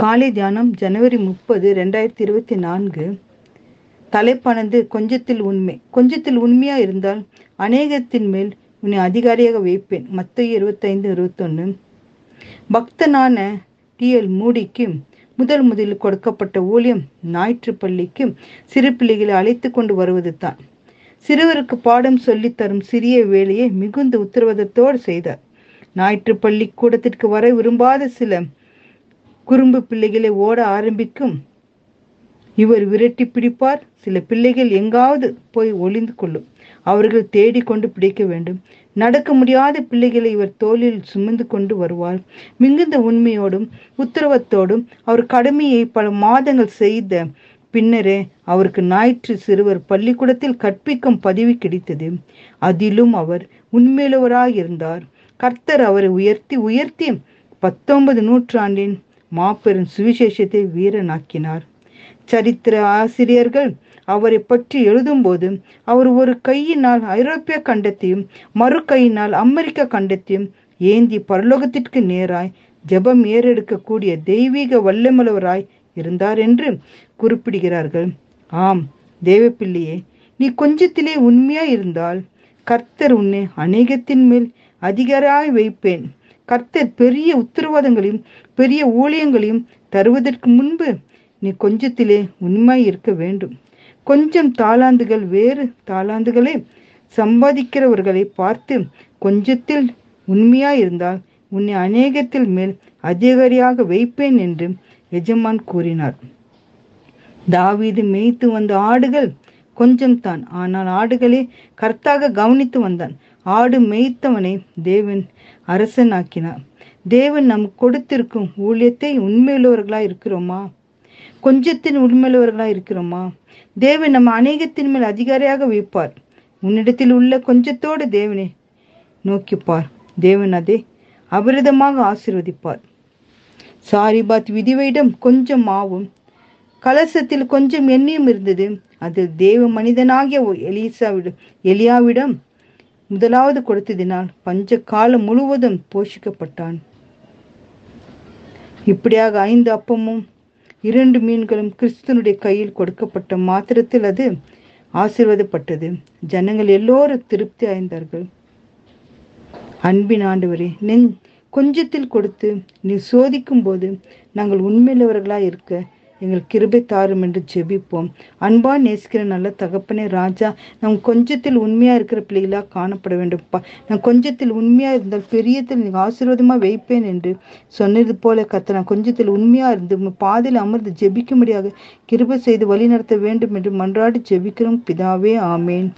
காலை தியானம் ஜனவரி முப்பது ரெண்டாயிரத்தி இருபத்தி நான்கு. தலைப்பானது கொஞ்சத்தில் உண்மை. கொஞ்சத்தில் உண்மையா இருந்தால் அநேகத்தின் மேல் உன்னை அதிகாரியாக வைப்பேன். மத்திய இருபத்தைந்து இருபத்தொன்னு. பக்தனான டி எல் மூடிக்கு முதல் முதலில் கொடுக்கப்பட்ட ஊழியம் ஞாயிற்று பள்ளிக்கு சிறு பிள்ளைகளை அழைத்து கொண்டு வருவது தான். சிறுவருக்கு பாடம் சொல்லி தரும் சிறிய வேலையை மிகுந்த உத்தரவாதத்தோடு செய்தார். ஞாயிற்று பள்ளி கூடத்திற்கு வர விரும்பாத சில குறும்பு பிள்ளைகளை ஓட ஆரம்பிக்கும். இவர் விரட்டி பிடிப்பார். சில பிள்ளைகள் எங்காவது போய் ஒளிந்து கொள்ளும். அவர்கள் தேடிக்கொண்டு பிடிக்க வேண்டும். நடக்க முடியாத பிள்ளைகளை இவர் தோளில் சுமந்து கொண்டு வருவார். மிகுந்த உண்மையோடும் உத்தரவத்தோடும் அவர் கடமையை பல மாதங்கள் செய்த பின்னரே அவருக்கு ஞாயிற்று சிறுவர் பள்ளிக்கூடத்தில் கற்பிக்கும் பதவி கிடைத்தது. அதிலும் அவர் உண்மையுள்ளவராயிருந்தார். கர்த்தர் அவரை உயர்த்தி உயர்த்தி பத்தொன்பது நூற்றாண்டின் மாபெரும் சுவிசேஷத்தை வீரனாக்கினார். சரித்திர ஆசிரியர்கள் அவரை பற்றி எழுதும்போது அவர் ஒரு கையினால் ஐரோப்பிய கண்டத்தையும் மறு கையினால் அமெரிக்க கண்டத்தையும் ஏந்தி பரலோகத்திற்கு நேராய் ஜெபம் ஏறெடுக்கக்கூடிய தெய்வீக வல்லமுள்ளவராய் இருந்தார் என்று குறிப்பிடுகிறார்கள். ஆம் தேவப்பிள்ளையே நீ கொஞ்சத்திலே உண்மையாய் இருந்தால் கர்த்தர் உன்னை அநேகத்தின் மேல் அதிகாராய் வைப்பேன். கர்த்தர் பெரிய உத்தரவாதங்களையும் பெரிய ஊழியங்களையும் தருவதற்கு முன்பு நீ கொஞ்சத்திலே உண்மை இருக்க வேண்டும். கொஞ்சம் தாளாந்துகள் வேறு தாளாந்துகளை. சம்பாதிக்கிறவர்களை பார்த்து கொஞ்சத்தில் உண்மையா இருந்தால் உன்னை அநேகத்தில் மேல் அதிகாரியாக வைப்பேன் என்று எஜமான் கூறினார். தாவீது மேய்த்து வந்த ஆடுகள் கொஞ்சம்தான். ஆனால் ஆடுகளை கர்த்தாக கவனித்து வந்தான். ஆடு மேய்த்தவனை தேவன் அரசனாக்கினார். தேவன் நமக்கு கொடுத்திருக்கும் ஊழியத்தை உண்மையுள்ளவர்களா இருக்கிறோமா? கொஞ்சத்தின் உண்மையுள்ளவர்களா இருக்கிறோமா? தேவன் நம்ம அநேகத்தின் மேல் அதிகாரியாக வைப்பார். உன்னிடத்தில் உள்ள கொஞ்சத்தோடு தேவனை நோக்கிப்பார் தேவன் அதை அபரிதமாக ஆசீர்வதிப்பார். சாரிபாத் விதிவையிடம் கொஞ்சம் மாவும் கலசத்தில் கொஞ்சம் எண்ணெயும் இருந்தது. அது தேவ மனிதனாகிய எலிசாவிடம் எலியாவிடம் முதலாவது கொடுத்ததினால் பஞ்ச காலம் முழுவதும் போஷிக்கப்பட்டான். இப்படியாக ஐந்து அப்பமும் இரண்டு மீன்களும் கிறிஸ்தனுடைய கையில் கொடுக்கப்பட்ட மாத்திரத்தில் அது ஆசீர்வதப்பட்டது. ஜனங்கள் எல்லோரும் திருப்தி அடைந்தார்கள். அன்பின் ஆண்டவரே நெஞ் கொஞ்சத்தில் கொடுத்து நீ சோதிக்கும் போது நாங்கள் உண்மையிலவர்களாக இருக்க எங்கள் கிருபை தாரும் என்று ஜெபிப்போம். அன்பா நேசிக்கிற நல்ல தகப்பனே ராஜா நம் கொஞ்சத்தில் உண்மையா இருக்கிற பிள்ளைகளா காணப்பட வேண்டும்ப்பா நான் கொஞ்சத்தில் உண்மையா இருந்தால் பெரியத்தில் நீங்க ஆசீர்வாதமா வைப்பேன் என்று சொன்னது போல கத்த நான் கொஞ்சத்தில் உண்மையா இருந்து பாதையில் அமர்ந்து ஜெபிக்கும்படியாக கிருபை செய்து வழி நடத்த வேண்டும் என்று மன்றாடி ஜெபிக்கிறோம். பிதாவே ஆமேன்.